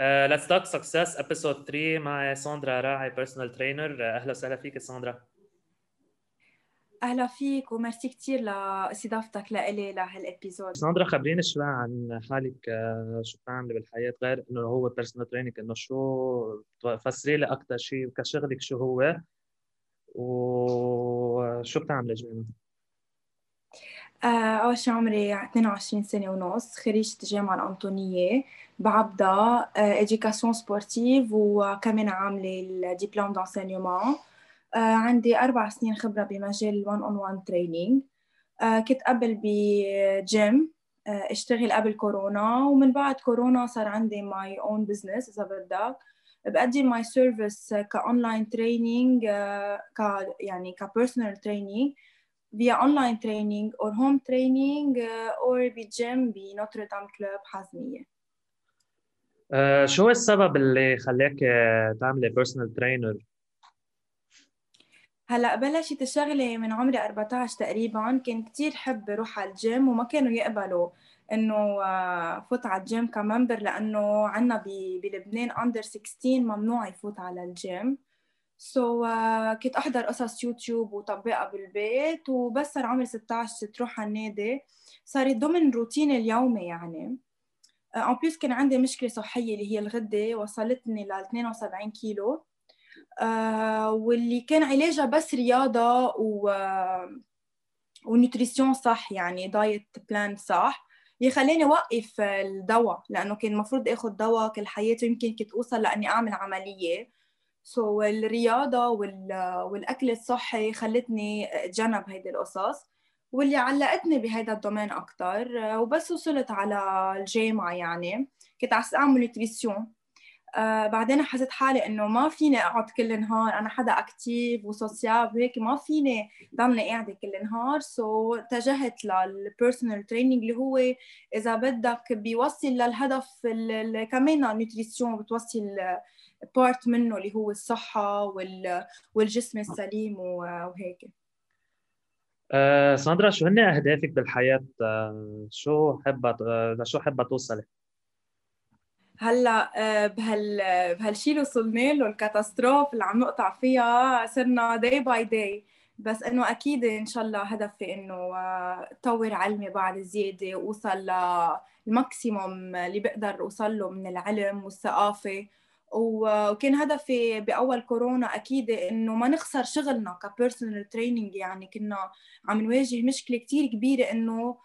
Let's talk success episode 3 مع ساندرا راعي personal trainer أهلا وسهلا فيك ساندرا. أهلا فيك وميرسي كثير لاستضافتك لإلي لهال episode. ساندرا خبريني شوي عن حالك. آه، شو بتعملي بالحياة؟ غير إنه هو personal training إنه شو فسري لي أكثر شيء كشغلك شو هو؟ وشو بتعملي جميله آه، أول شي عمري 22 سنة ونص خريجة الجامعة الأنطونية بعبدا éducation sportive وكمان عاملة ال diplôme d'enseignement عندي أربع سنين خبرة بمجال ال one on one training كنت قبل بجيم آه، اشتغل قبل كورونا ومن بعد كورونا صار عندي my own business إذا بدك. بقدم my service ك online training ك يعني ك personal training via online training or home training uh, or بجيم بنوتردام club حازمية uh, شو السبب اللي خلاك تعملي personal trainer؟ هلا بلشت الشغلة من عمري 14 تقريبا. كان كتير حب روح على الجيم وما كانوا يقبلوا إنه آه، فوت على الجيم ك member لأنه عنا بلبنان under 16 ممنوع يفوت على الجيم. so, uh, كنت أحضر قصص يوتيوب وطبقها بالبيت وبس صار عمري 16 تروح على النادي. صارت ضمن روتيني اليومي يعني. and uh, plus كان عندي مشكلة صحية اللي هي الغدة وصلتني ل 72 كيلو. uh, واللي كان علاجها بس رياضة و و nutrition صح يعني diet plan صح. يخليني أوقف الدواء لأنه كان المفروض آخذ دواء كل حياتي يمكن كنت أوصل لأني أعمل عملية. so, الرياضة والأكل الصحي خلتني أتجنب هيدي القصص واللي علقتني بهيدا ال domaine أكتر وبس وصلت على الجامعة يعني. كنت عم أعمل nutrition آه بعدين حسيت حالي إنه ما فيني أقعد كل النهار أنا حدا active و sociale وهيك ما فيني ضلني قاعدة كل النهار. so, اتجهت لل personal training اللي هو إذا بدك بيوصل للهدف كمان nutrition بتوصل part منه اللي هو الصحة وال... والجسم السليم وهيك. أه ساندرا شو هن أهدافك بالحياة؟ أه شو حابة لشو حابة توصلي؟ هلا آه، بهال بهالشيء اللي وصلنا له ال catastrophe اللي عم نقطع فيها صرنا day by day بس إنه أكيد إن شاء الله هدفي إنه آه، طور علمي بعد زيادة واوصل لل maximum اللي بقدر أوصل له من العلم والثقافة. وكان هدفي بأول كورونا أكيد إنه ما نخسر شغلنا ك personal training يعني كنا عم نواجه مشكلة كثير كبيرة إنه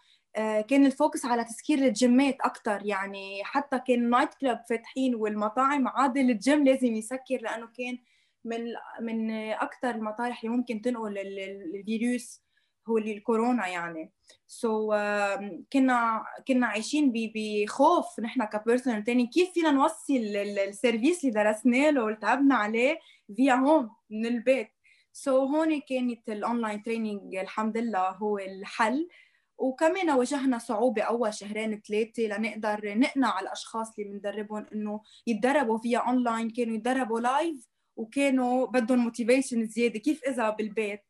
كان ال focus على تسكير الجيمات أكثر يعني حتى كان night club فاتحين والمطاعم عادي الجيم لازم يسكر لأنه كان من من أكثر المطارح اللي ممكن تنقل الفيروس هو الكورونا يعني. so, uh, كنا كنا عايشين بخوف نحن ك personal training. كيف فينا نوصل ال service اللي درسناه له وتعبنا عليه فيا هون من البيت؟ so, هون كانت ال online training الحمد لله هو الحل. وكمان واجهنا صعوبة أول شهرين ثلاثة لنقدر نقنع الأشخاص اللي بندربهم إنه يتدربوا فيها أونلاين كانوا يتدربوا live وكانوا بدهم motivation زيادة كيف إذا بالبيت.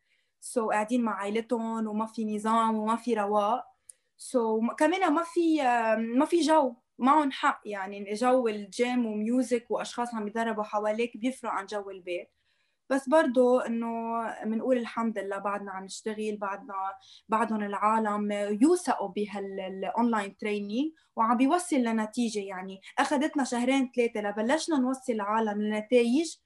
so, قاعدين مع عائلتهم وما في نظام وما في رواق. so, كمان ما في ما في جو معهم حق يعني جو ال gym و music وأشخاص عم يدربوا حواليك بيفرق عن جو البيت. بس برضه إنه بنقول الحمد لله بعدنا عم نشتغل بعدنا بعدهم العالم يوثقوا بهال online training وعم بيوصل لنتيجة يعني. أخذتنا شهرين ثلاثة لبلشنا نوصل العالم لنتائج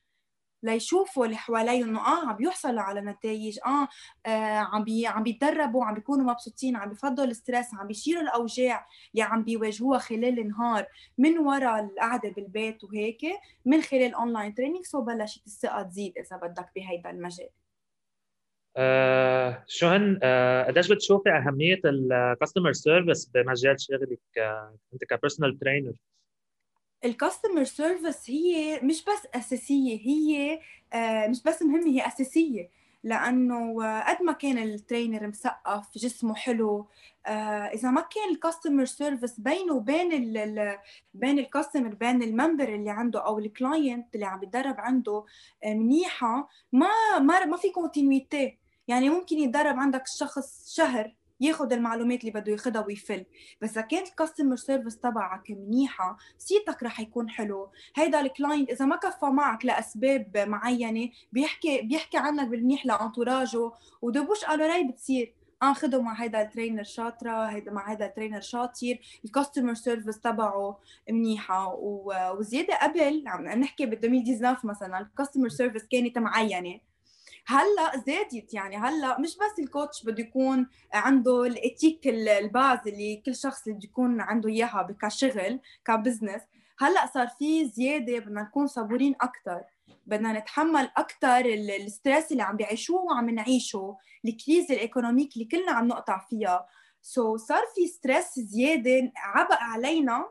ليشوفوا اللي حواليهم إنه آه عم بيحصلوا على نتائج آه, آه عم بي عم بيتدربوا عم بيكونوا مبسوطين عم بفضوا ال stress عم بيشيلوا الأوجاع اللي عم بيواجهوها خلال النهار من وراء القعدة بالبيت وهيك من خلال online training so بلشت الثقة تزيد إذا بدك بهيدا المجال. آه شو هن آه قديش بتشوفي أهمية ال customer service بمجال شغلك آه أنت ك personal trainer ال customer service هي مش بس أساسية هي آه، مش بس مهمة هي أساسية. لأنه قد ما كان ال trainer مثقف جسمه حلو آه، إذا ما كان ال customer service بينه وبين ال بين ال customer بين ال member اللي عنده أو ال client اللي عم يتدرب عنده آه، منيحة ما ما ما في continuity يعني ممكن يتدرب عندك الشخص شهر ياخذ المعلومات اللي بده ياخذها ويفل. بس إذا كانت ال customer service تبعك منيحة صيتك رح يكون حلو. هيدا ال client إذا ما كفى معك لأسباب معينة بيحكي بيحكي عنك بالمنيح لأنتوراجه ودبوش قالوا راي بتصير. خدوا مع هيدا ال trainer شاطرة هيدا مع هيدا ال trainer شاطر ال customer service تبعه منيحة. وزيادة قبل عم نحكي ب 2019 مثلا ال customer service كانت معينة. هلأ زادت يعني هلأ مش بس ال coach بده يكون عنده ال éthique ال base اللي كل شخص بده يكون عنده إياها كشغل ك business هلأ صار في زيادة بدنا نكون صبورين أكثر بدنا نتحمل أكثر ال stress اللي عم بيعيشوه وعم نعيشه ال crise ال économique اللي كلنا عم نقطع فيها. so, صار في stress زيادة عبء علينا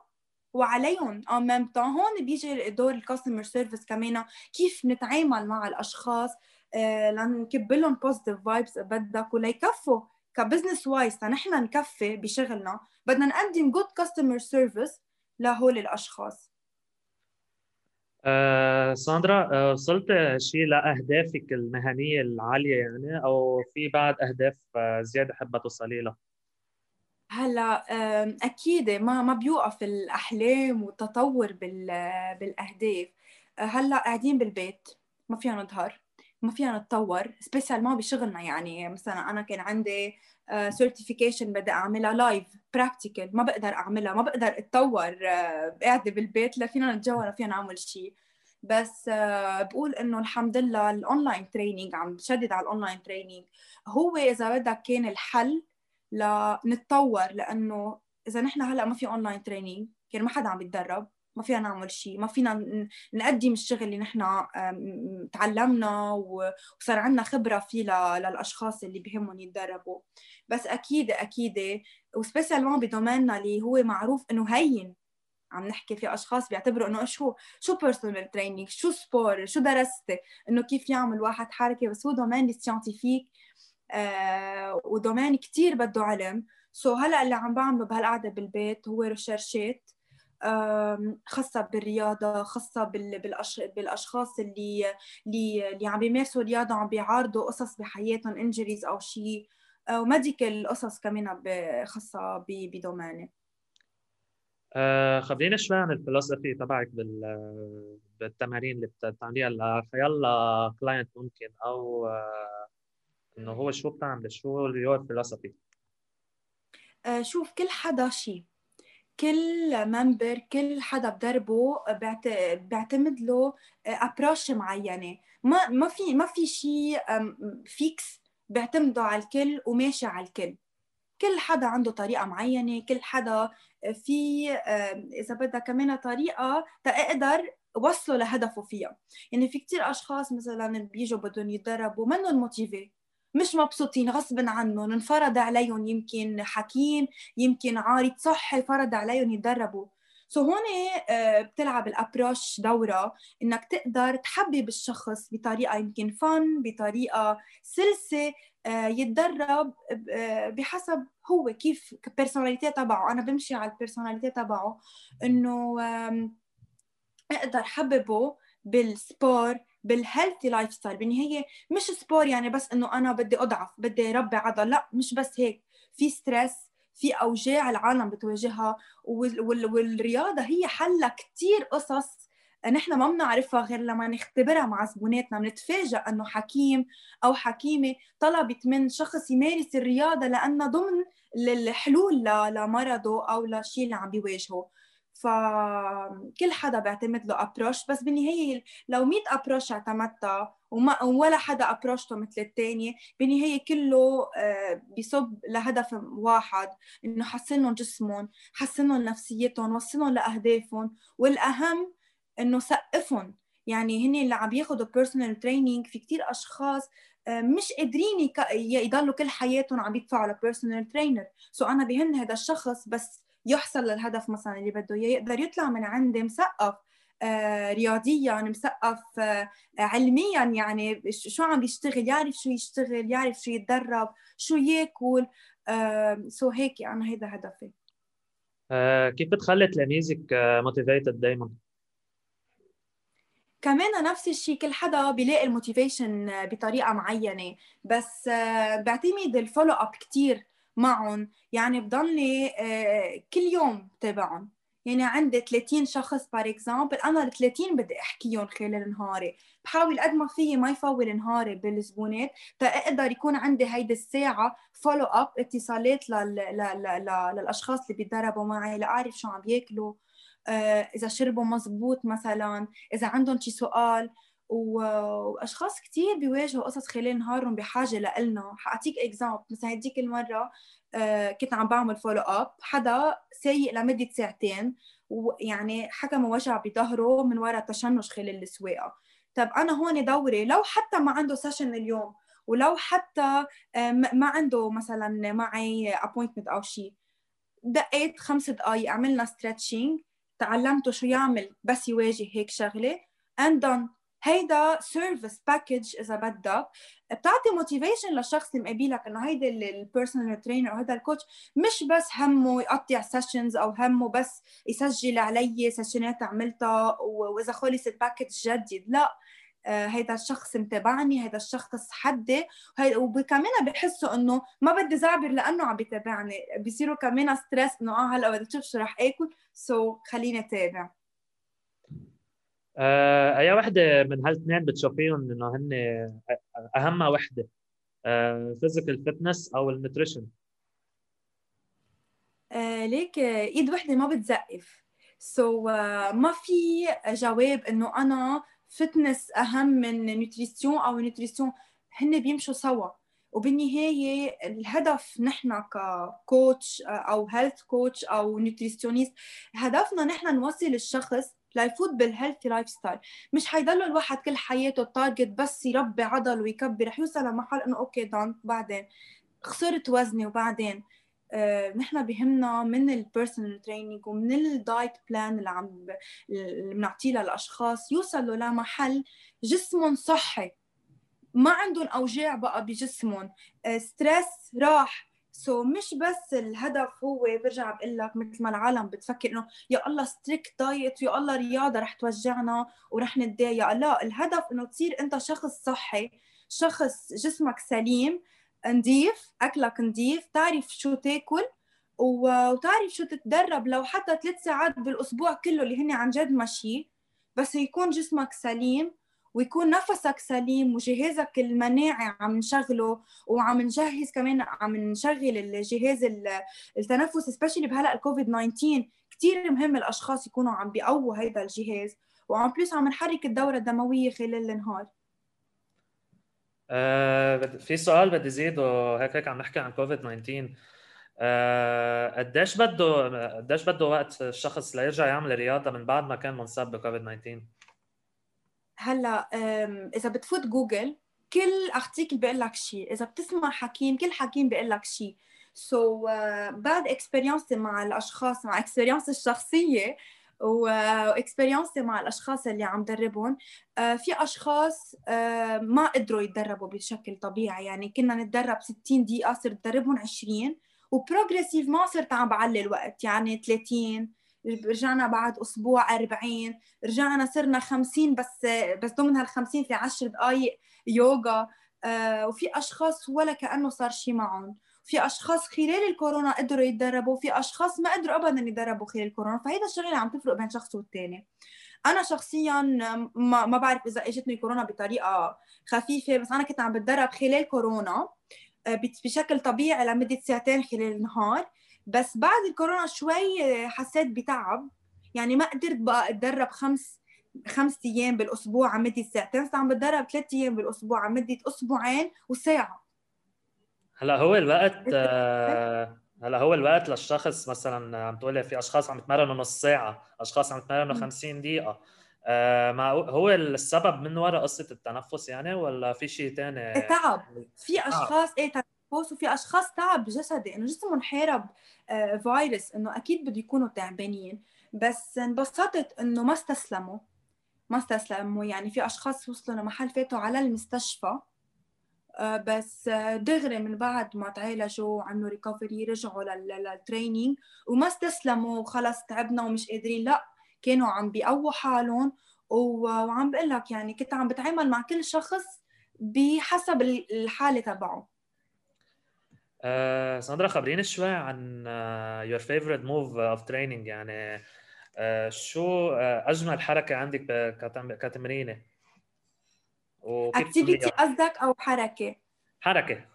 وعليهم. quand même هون بيجي دور ال customer service كمان كيف نتعامل مع الأشخاص آه، لنكب لهم positive vibes بدك وليكفوا ك business wise نحن نكفي بشغلنا. بدنا نقدم good customer service لهول الأشخاص. أه ساندرا أه وصلت شيء لأهدافك المهنية العالية يعني أو في بعد أهداف آه، زيادة حابة توصلي لها؟ هلأ أكيد ما ما بيوقف الأحلام والتطور بالأهداف. هلأ قاعدين بالبيت ما فينا نظهر ما فينا نتطور spécialement بشغلنا يعني. مثلا أنا كان عندي certification آه، بدي أعملها live practical ما بقدر أعملها ما بقدر أتطور آه، قاعدة بالبيت لا فينا نتجول ولا فينا نعمل شيء بس آه، بقول إنه الحمد لله ال online training عم بشدد على ال online training هو إذا بدك كان الحل لنتطور لأنه إذا نحن هلأ ما في online training كان ما حدا عم يتدرب ما فينا نعمل شيء ما فينا نقدم الشغل اللي نحن تعلمنا وصار عندنا خبرة فيه للأشخاص اللي بهمهم يتدربوا. بس أكيد أكيد و spécialement ب domaine نا اللي هو معروف إنه هين عم نحكي في أشخاص بيعتبروا إنه شو شو personal training شو sport شو درستي إنه كيف يعمل واحد حركة بس هو domaine scientifique و domaine كثير بده علم. so هلأ اللي عم بعمله بهالقعدة بالبيت هو recherche ات خاصة بالرياضة خاصة بالأشخاص اللي اللي اللي عم بيمارسوا رياضة عم بيعارضوا قصص بحياتهم injuries أو شيء و medical قصص كمان خاصة ب domaine ي أه خبرينا شوي عن ال philosophy تبعك بال بالتمارين اللي بتعمليها لحيالله client ممكن أو آه، انه هو شو بتعمل شو ال your philosophy أه شوف كل حدا شيء. كل member كل حدا بدربه بيعتمد له approche معينة. ما ما في ما في شيء fixe بيعتمدوا على الكل وماشي على الكل. كل حدا عنده طريقة معينة كل حدا في إذا بدها كمان طريقة تقدر وصلوا لهدفه فيها. يعني في كتير أشخاص مثلا بيجوا بدهم يتدربوا منهم motivés مش مبسوطين غصب عنهم انفرض عليهم يمكن حكيم يمكن عارض صحي فرض عليهم يتدربوا. so هون آه، بتلعب ال approche دورة إنك تقدر تحبب الشخص بطريقة يمكن فن بطريقة سلسة آه، يتدرب آه، بحسب هو كيف personality تبعه. أنا بمشي على ال personality تبعه إنه أقدر حببه بال sport بال healthy lifestyle بالنهاية مش sport يعني بس إنه أنا بدي أضعف بدي ربي عضل لا مش بس هيك. في stress في أوجاع العالم بتواجهها والرياضة هي حلها كثير قصص نحن ما بنعرفها غير لما نختبرها مع زبوناتنا. بنتفاجئ إنه حكيم أو حكيمة طلبت من شخص يمارس الرياضة لانها ضمن الحلول لمرضه أو لشيء اللي عم بيواجهه. فكل حدا بيعتمد له ابروش بس بالنهاية لو 100 ابروش اعتمدتها وما ولا حدا ابروشته مثل الثاني بالنهاية كله آه، بيصب لهدف واحد إنه حسن لهم جسمهم حسن لهم نفسيتهم وصلهم لأهدافهم والأهم إنه سقفهم. يعني هن اللي عم ياخذوا personal training في كتير أشخاص آه، مش قادرين يضلوا كل حياتهم عم يدفعوا ل personal trainer so أنا بهن هذا الشخص بس يحصل للهدف مثلا اللي بده إياه يقدر يطلع من عندي مثقف آه رياضيا مثقف آه علميا يعني شو عم بيشتغل يعرف شو يشتغل يعرف شو يتدرب شو ياكل آه so هيك أنا هذا هدفي. آه كيف بتخلي تلاميذك motivated دائما؟ كمان نفس الشيء كل حدا بيلاقي ال motivation بطريقة معينة بس آه، بعتمد ال follow up كثير معهم. يعني بضلني آه، كل يوم بتابعهم يعني عندي 30 شخص par exemple أنا ال 30 بدي أحكيهم خلال نهاري. بحاول قد ما فيي ما يفول نهاري بالزبونات تقدر يكون عندي هيدي الساعة follow up اتصالات لل... لل... لل... للأشخاص اللي بيتدربوا معي لأعرف شو عم ياكلوا آه، إذا شربوا مزبوط مثلا إذا عندهم شي سؤال. وأشخاص كثير بيواجهوا قصص خلال نهارهم بحاجة لنا حأعطيك example مثلا هديك المرة آه، كنت عم بعمل follow up حدا سايق لمدة ساعتين ويعني حكموا وجع بظهره من وراء تشنج خلال السواقة. طب أنا هون دوري. لو حتى ما عنده session اليوم ولو حتى آه، ما عنده مثلا معي appointment أو شيء دقيت خمس دقائق عملنا stretching تعلمته شو يعمل بس يواجه هيك شغلة and done. هيدا service package إذا بدك بتعطي motivation للشخص اللي مقابلك إنه هيدا ال personal trainer أو هيدا ال coach مش بس همه يقطع sessions أو همه بس يسجل علي session ات عملتها وإذا خلصت package جديد. لا. آه، هيدا الشخص متابعني هيدا الشخص حدي. وكمان بحسوا إنه ما بدي زعبر لأنه عم بيتابعني. بيصيروا كمان stress إنه آه هلأ بدي أشوف شو رح آكل so خليني أتابع. آه، اي وحده من هالاثنين بتشوفيهم إنه هن اهم وحدة physical fitness أو ال nutrition آه ليك إيد وحدة ما بتزقف. so, uh, ما في جواب إنه أنا fitness أهم من nutrition أو nutrition هن بيمشوا سوا. وبالنهاية الهدف نحن ك coach أو health coach أو nutritionist هدفنا نحن نوصل الشخص ليفوت بال healthy lifestyle مش حيضل الواحد كل حياته ال target بس يربي عضل ويكبر. رح يوصل لمحل إنه okay done بعدين خسرت وزني وبعدين آه، نحن بهمنا من ال personal training ومن ال diet plan اللي عم اللي بنعطيه للأشخاص يوصلوا لمحل جسمهم صحي. ما عندهم أوجاع بقى بجسمهم. stress آه، راح. so, مش بس الهدف هو برجع بقول لك مثل ما العالم بتفكر إنه يا الله strict diet ويا الله رياضة رح توجعنا ورح نتضايق. لا الهدف إنه تصير أنت شخص صحي شخص جسمك سليم نظيف أكلك نظيف تعرف شو تاكل وتعرف شو تتدرب. لو حتى ثلاث ساعات بالأسبوع كله اللي هن عن جد ماشي بس يكون جسمك سليم ويكون نفسك سليم وجهازك المناعي عم نشغله وعم نجهز كمان عم نشغل الجهاز التنفس specially بهلأ الكوفيد 19 كثير مهم الأشخاص يكونوا عم بيقووا هيدا الجهاز وعم plus عم نحرك الدورة الدموية خلال النهار. أه في سؤال بدي زيده هيك هيك عم نحكي عن كوفيد 19 أه قديش بده قديش بده وقت الشخص ليرجع يعمل رياضة من بعد ما كان منصاب بكوفيد 19 هلا إذا بتفوت جوجل كل article بيقول لك شيء إذا بتسمع حكيم كل حكيم بيقول لك شيء so بعد experience ي مع الأشخاص مع experience الشخصية و experience ي مع الأشخاص اللي عم دربهم. uh, في أشخاص uh, ما قدروا يتدربوا بشكل طبيعي. يعني كنا نتدرب 60 دقيقة صرت دربهم 20 وبروجريسيف ما صرت عم بعلي الوقت. يعني 30 رجعنا بعد أسبوع 40 رجعنا صرنا 50 بس بس ضمن هال 50 في 10 دقائق يوغا. آه وفي أشخاص ولا كأنه صار شيء معهم. في أشخاص خلال الكورونا قدروا يتدربوا في أشخاص ما قدروا ابدا يتدربوا خلال الكورونا. فهيدا الشغلة عم تفرق بين شخص والثاني أنا شخصيا ما, ما بعرف إذا إجتني كورونا بطريقة خفيفة بس أنا كنت عم بتدرب خلال كورونا آه، بشكل طبيعي لمدة ساعتين خلال النهار. بس بعد الكورونا شوي حسيت بتعب. يعني ما قدرت بقى أتدرب خمس خمس أيام بالأسبوع على مدة ساعتين صرت عم بتدرب ثلاث أيام بالأسبوع على مدة أسبوعين وساعة. هلا هو الوقت آه، هلا هو الوقت للشخص مثلا عم تقولي في أشخاص عم يتمرنوا نص ساعة أشخاص عم يتمرنوا 50 دقيقة. آه ما هو السبب من وراء قصة التنفس يعني ولا في شيء ثاني تعب في أشخاص إيه تنفس وفي أشخاص تعب جسدي إنه جسمهم حارب آه، فيروس إنه أكيد بده يكونوا تعبانين. بس انبسطت إنه ما استسلموا. ما استسلموا. يعني في أشخاص وصلوا لمحل فاتوا على المستشفى. آه، بس دغري من بعد ما تعالجوا عملوا recovery رجعوا لل training وما استسلموا. وخلص تعبنا ومش قادرين. لا كانوا عم بيقووا حالهم. وعم بقول لك يعني كنت عم بتعامل مع كل شخص بحسب الحالة تبعه. آه، ساندرا خبريني شوي عن your favorite move of training يعني uh, شو uh, أجمل حركة عندك كتمرينة؟ activity قصدك أو حركة؟ حركة.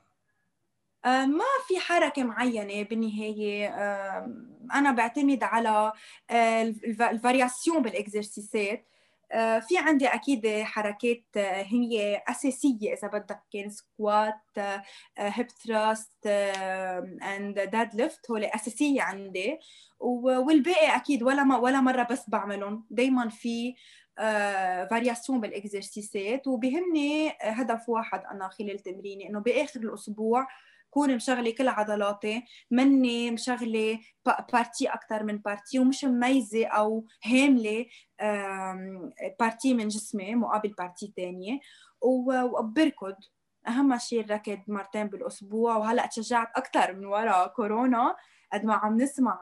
آه، ما في حركة معينة بالنهاية أنا بعتمد على ال variation بال exercice ات. في عندي أكيد حركات هي أساسية إذا بدك كان squat hip thrust and deadlift هول أساسية عندي. والباقي أكيد ولا ما ولا مرة بس بعملهم. دايما في variation بال exercice ات وبهمني هدف واحد أنا خلال تمريني إنه بآخر الأسبوع كون مشغلة كل عضلاتي مني مشغلة partie أكثر من partie ومش مميزة أو هاملة partie من جسمي مقابل partie ثانية وبركض. أهم شيء الركض مرتين بالأسبوع. وهلأ تشجعت أكثر من وراء كورونا قد ما عم نسمع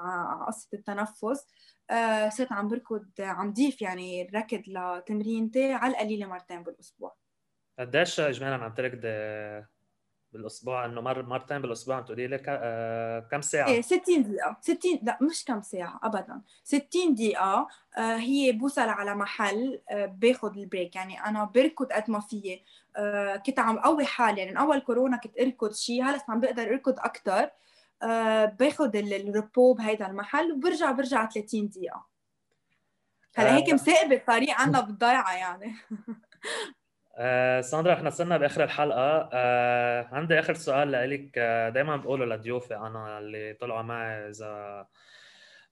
قصة التنفس. آه، صرت عم بركض عم ضيف يعني الركض لتمرينتي على القليلة مرتين بالأسبوع. قديش اجمالا عم تركض؟ بالأسبوع إنه مر مرتين بالأسبوع. عم تقولي لي آه، كم ساعة؟ إيه 60 دقيقة. 60 لا مش كم ساعة ابدا. 60 دقيقة آه، هي بوصل على محل آه، باخذ ال break. يعني أنا بركض قد ما فيي. كنت عم قوي حالي. يعني من أول كورونا كنت أركض شيء هلأ عم بقدر أركض أكثر باخذ ال repos بهيدا المحل وبرجع برجع 30 دقيقة. هلأ هيك مساقبة الطريق عنا بالضيعة يعني. آه ساندرا إحنا صرنا باخر الحلقة. آه عندي آخر سؤال لك آه دائما بقوله لضيوفي أنا اللي طلعوا معي إذا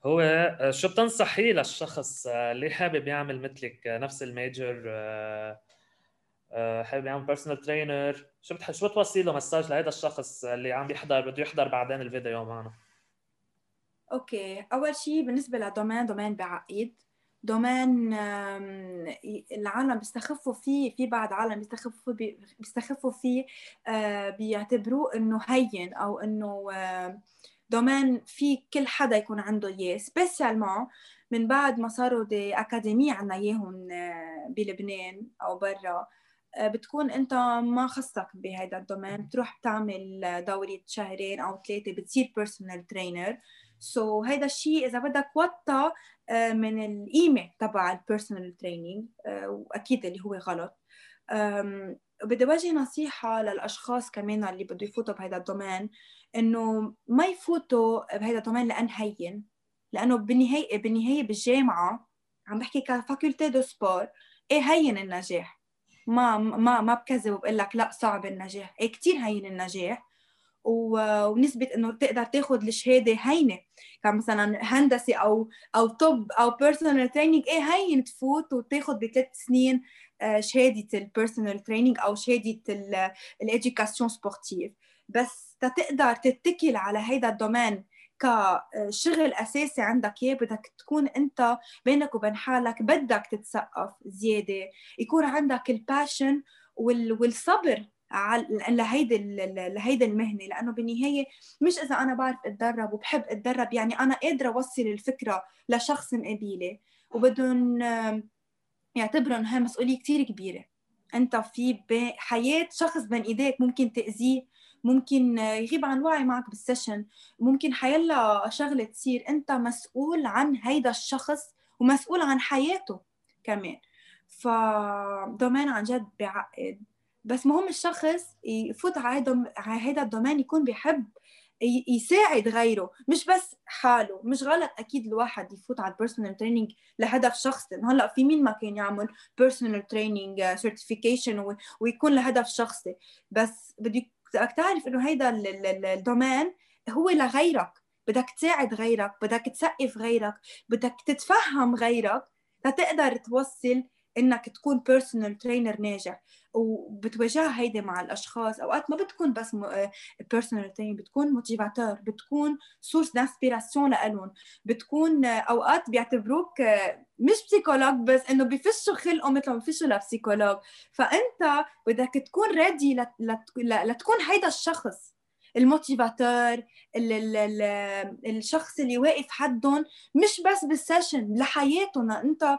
هو آه، شو بتنصحيه للشخص آه، اللي حابب يعمل مثلك نفس ال major حابب يعمل personal trainer شو بتح... شو بتوصي له message لهذا الشخص اللي عم يحضر بده يحضر بعدين الفيديو معنا؟ okay. أول شيء بالنسبة ل domaine domaine بعقد. domaine العالم بيستخفوا فيه في بعض عالم بيستخفوا بيستخفوا فيه آه، بيعتبروه إنه هين أو إنه domaine في كل حدا يكون عنده إياه spécialement من بعد ما صاروا des académies عنا إياهم آه، بلبنان أو برا آه، بتكون أنت ما خصك بهذا ال domaine بتروح بتعمل دورة شهرين أو ثلاثة بتصير personal trainer so so, هيدا الشيء إذا بدك وطى آه، من القيمه تبع ال personal training آه، وأكيد اللي هو غلط. بدي وجه نصيحة للأشخاص كمان اللي بده يفوتوا بهذا ال domaine إنه ما يفوتوا بهذا ال domaine لأن هين. لأنه بالنهاية بالنهاية بالجامعة عم بحكي ك faculté de sport إيه هين النجاح؟ ما ما ما بكذب وبقول لك لا صعب النجاح. إيه كثير هين النجاح؟ ونسبة إنه تقدر تاخذ الشهادة هينة. كمثلا هندسة أو أو طب أو personal training إيه هين تفوت وتاخذ بثلاث سنين آه، شهادة ال personal training أو شهادة ال éducation sportive بس تقدر تتكل على هيدا ال domaine كشغل أساسي عندك إياه. بدك تكون أنت بينك وبين حالك بدك تتثقف زيادة. يكون عندك ال passion والصبر لهيدي لهيدي المهنة لأنه بالنهاية مش إذا أنا بعرف أتدرب وبحب أتدرب يعني أنا قادرة أوصل الفكرة لشخص مقابيلي وبدهم يعتبروا هاي مسؤولية كثير كبيرة. أنت في بحياه شخص بين إيديك ممكن تأذيه ممكن يغيب عن الوعي معك بال session ممكن حيلا شغلة تصير. أنت مسؤول عن هيدا الشخص ومسؤول عن حياته كمان. ف domaine عن جد بعقد بس مهم الشخص يفوت على هذا ال domaine يكون بيحب يساعد غيره مش بس حاله. مش غلط أكيد الواحد يفوت على ال personal training لهدف شخصي. هلأ في مين ما كان يعمل personal training certification ويكون لهدف شخصي. بس بدك تعرف إنه هيدا ال domaine هو لغيرك. بدك تساعد غيرك بدك تثقف غيرك بدك تتفهم غيرك لتقدر توصل إنك تكون personal trainer ناجح وبتواجهها هيدي مع الأشخاص. أوقات ما بتكون بس personal trainer بتكون motivator بتكون source d'inspiration لهم بتكون أوقات بيعتبروك مش psychologue بس إنه بفشوا خلقهم مثل ما بفشوا ل psychologue فأنت بدك تكون ready لتكون هيدا الشخص ال motivator الشخص اللي واقف حدهم مش بس بال session لحياتهم. أنت آه،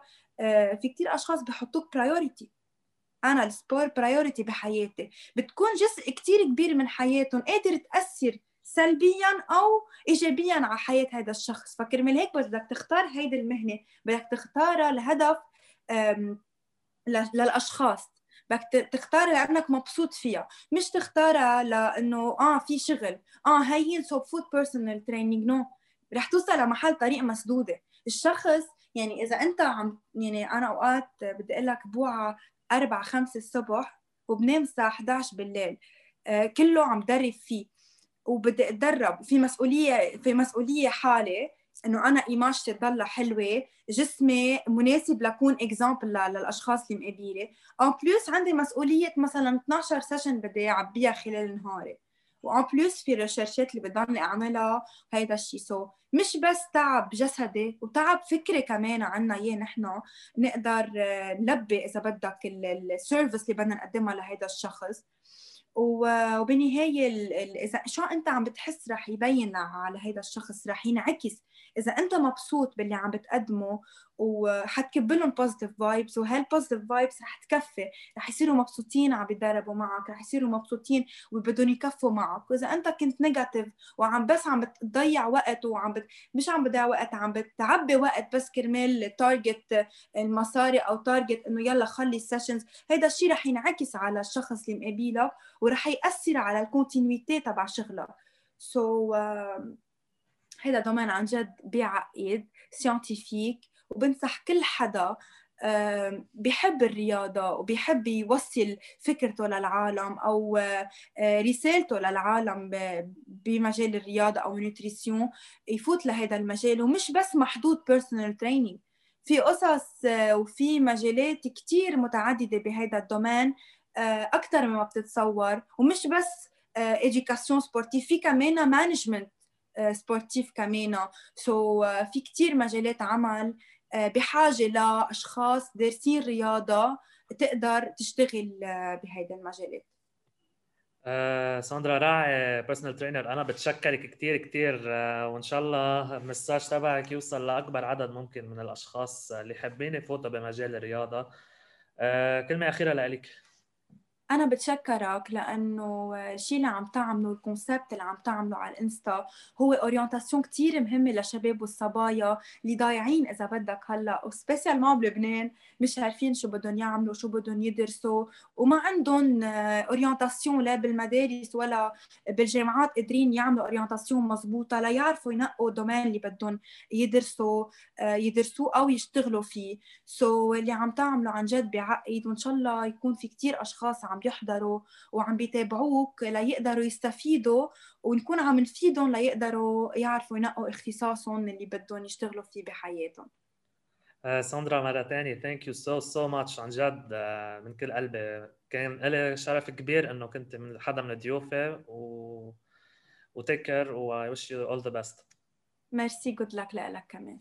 في كتير أشخاص بحطوك priority أنا ال sport priority بحياتي. بتكون جزء كتير كبير من حياتهم قادر تأثر سلبيا أو ايجابيا على حياة هذا الشخص. فكرمال هيك بس بدك تختار هيدي المهنة. بدك تختارها لهدف للأشخاص. بدك تختارها لانك مبسوط فيها. مش تختارها لأنه آه في شغل. آه هي so فوت personal training no رح توصل لمحل طريق مسدودة. الشخص يعني إذا أنت عم يعني أنا أوقات بدي أقول لك بوعى 4 5 الصبح وبنام الساعة 11 بالليل. آه كله عم درب فيه وبدي أتدرب. في مسؤولية في مسؤولية حالي إنه أنا image تي تضلها حلوة جسمي مناسب لكون example للأشخاص اللي مقابيلي. en plus عندي مسؤولية مثلا 12 session بدي أعبيها خلال نهاري. و en plus في recherche ات اللي بضلني اعملها هيدا الشيء so مش بس تعب جسدي وتعب فكري كمان عنا إياه نحن. نقدر نلبي إذا بدك ال service اللي بدنا نقدمها لهيدا الشخص. وبالنهايه إذا شو أنت عم بتحس رح يبين على هذا الشخص؟ رح ينعكس إذا أنت مبسوط باللي عم بتقدمه وحتكب لهم positive vibes وهال positive vibes رح تكفي رح يصيروا مبسوطين عم بيتدربوا معك رح يصيروا مبسوطين وبدهم يكفوا معك. وإذا أنت كنت negative وعم بس عم بتضيع وقت وعم بت... مش عم بتضيع وقت عم بتعبي وقت بس كرمال target المصاري أو target إنه يلا خلي ال sessions هيدا الشيء رح ينعكس على الشخص اللي مقابلك ورح يأثر على ال continuité تبع شغلك. so, uh, هذا domaine عن جد بيعقد scientifique وبنصح كل حدا بحب الرياضة وبيحب يوصل فكرته للعالم أو آه، رسالته للعالم بمجال الرياضة أو ال nutrition يفوت لهذا المجال. ومش بس محدود ب personal training في قصص آه، وفي مجالات كتير متعددة بهذا ال domaine آه، أكثر مما بتتصور. ومش بس éducation sportive في كمان management sportif كمان. so, في كتير مجالات عمل آه، بحاجة لأشخاص دارسين رياضة تقدر تشتغل آه، بهيدا المجالات. آه، ساندرا راعي personal trainer أنا بتشكرك كثير كثير وإن شاء الله ال message تبعك يوصل لأكبر عدد ممكن من الأشخاص اللي حابين يفوتوا بمجال الرياضة. كلمة أخيرة لك أنا بتشكرك لأنه الشيء اللي عم تعمله ال concept اللي عم تعمله على الإنستا هو orientation كثير مهمة للشباب والصبايا اللي ضايعين إذا بدك هلأ و spécialement بلبنان مش عارفين شو بدهم يعملوا شو بدهم يدرسوا وما عندهم orientation لا بالمدارس ولا بالجامعات قادرين يعملوا orientation مضبوطة ليعرفوا ينقوا ال domaine اللي بدهم يدرسوا يدرسوه أو يشتغلوا فيه. so, اللي عم تعمله عن جد بعقد وإن شاء الله يكون في كثير أشخاص عم بيحضروا وعم بيتابعوك ليقدروا يستفيدوا ونكون عم نفيدهم ليقدروا يعرفوا ينقوا اختصاصهم اللي بدهم يشتغلوا فيه بحياتهم. آه، ساندرا مرة ثانية thank you so so much عن جد آه، من كل قلبي. كان لي شرف كبير إنه كنت من حدا من ضيوفي و و take care و wish you all the best merci good luck لك كمان.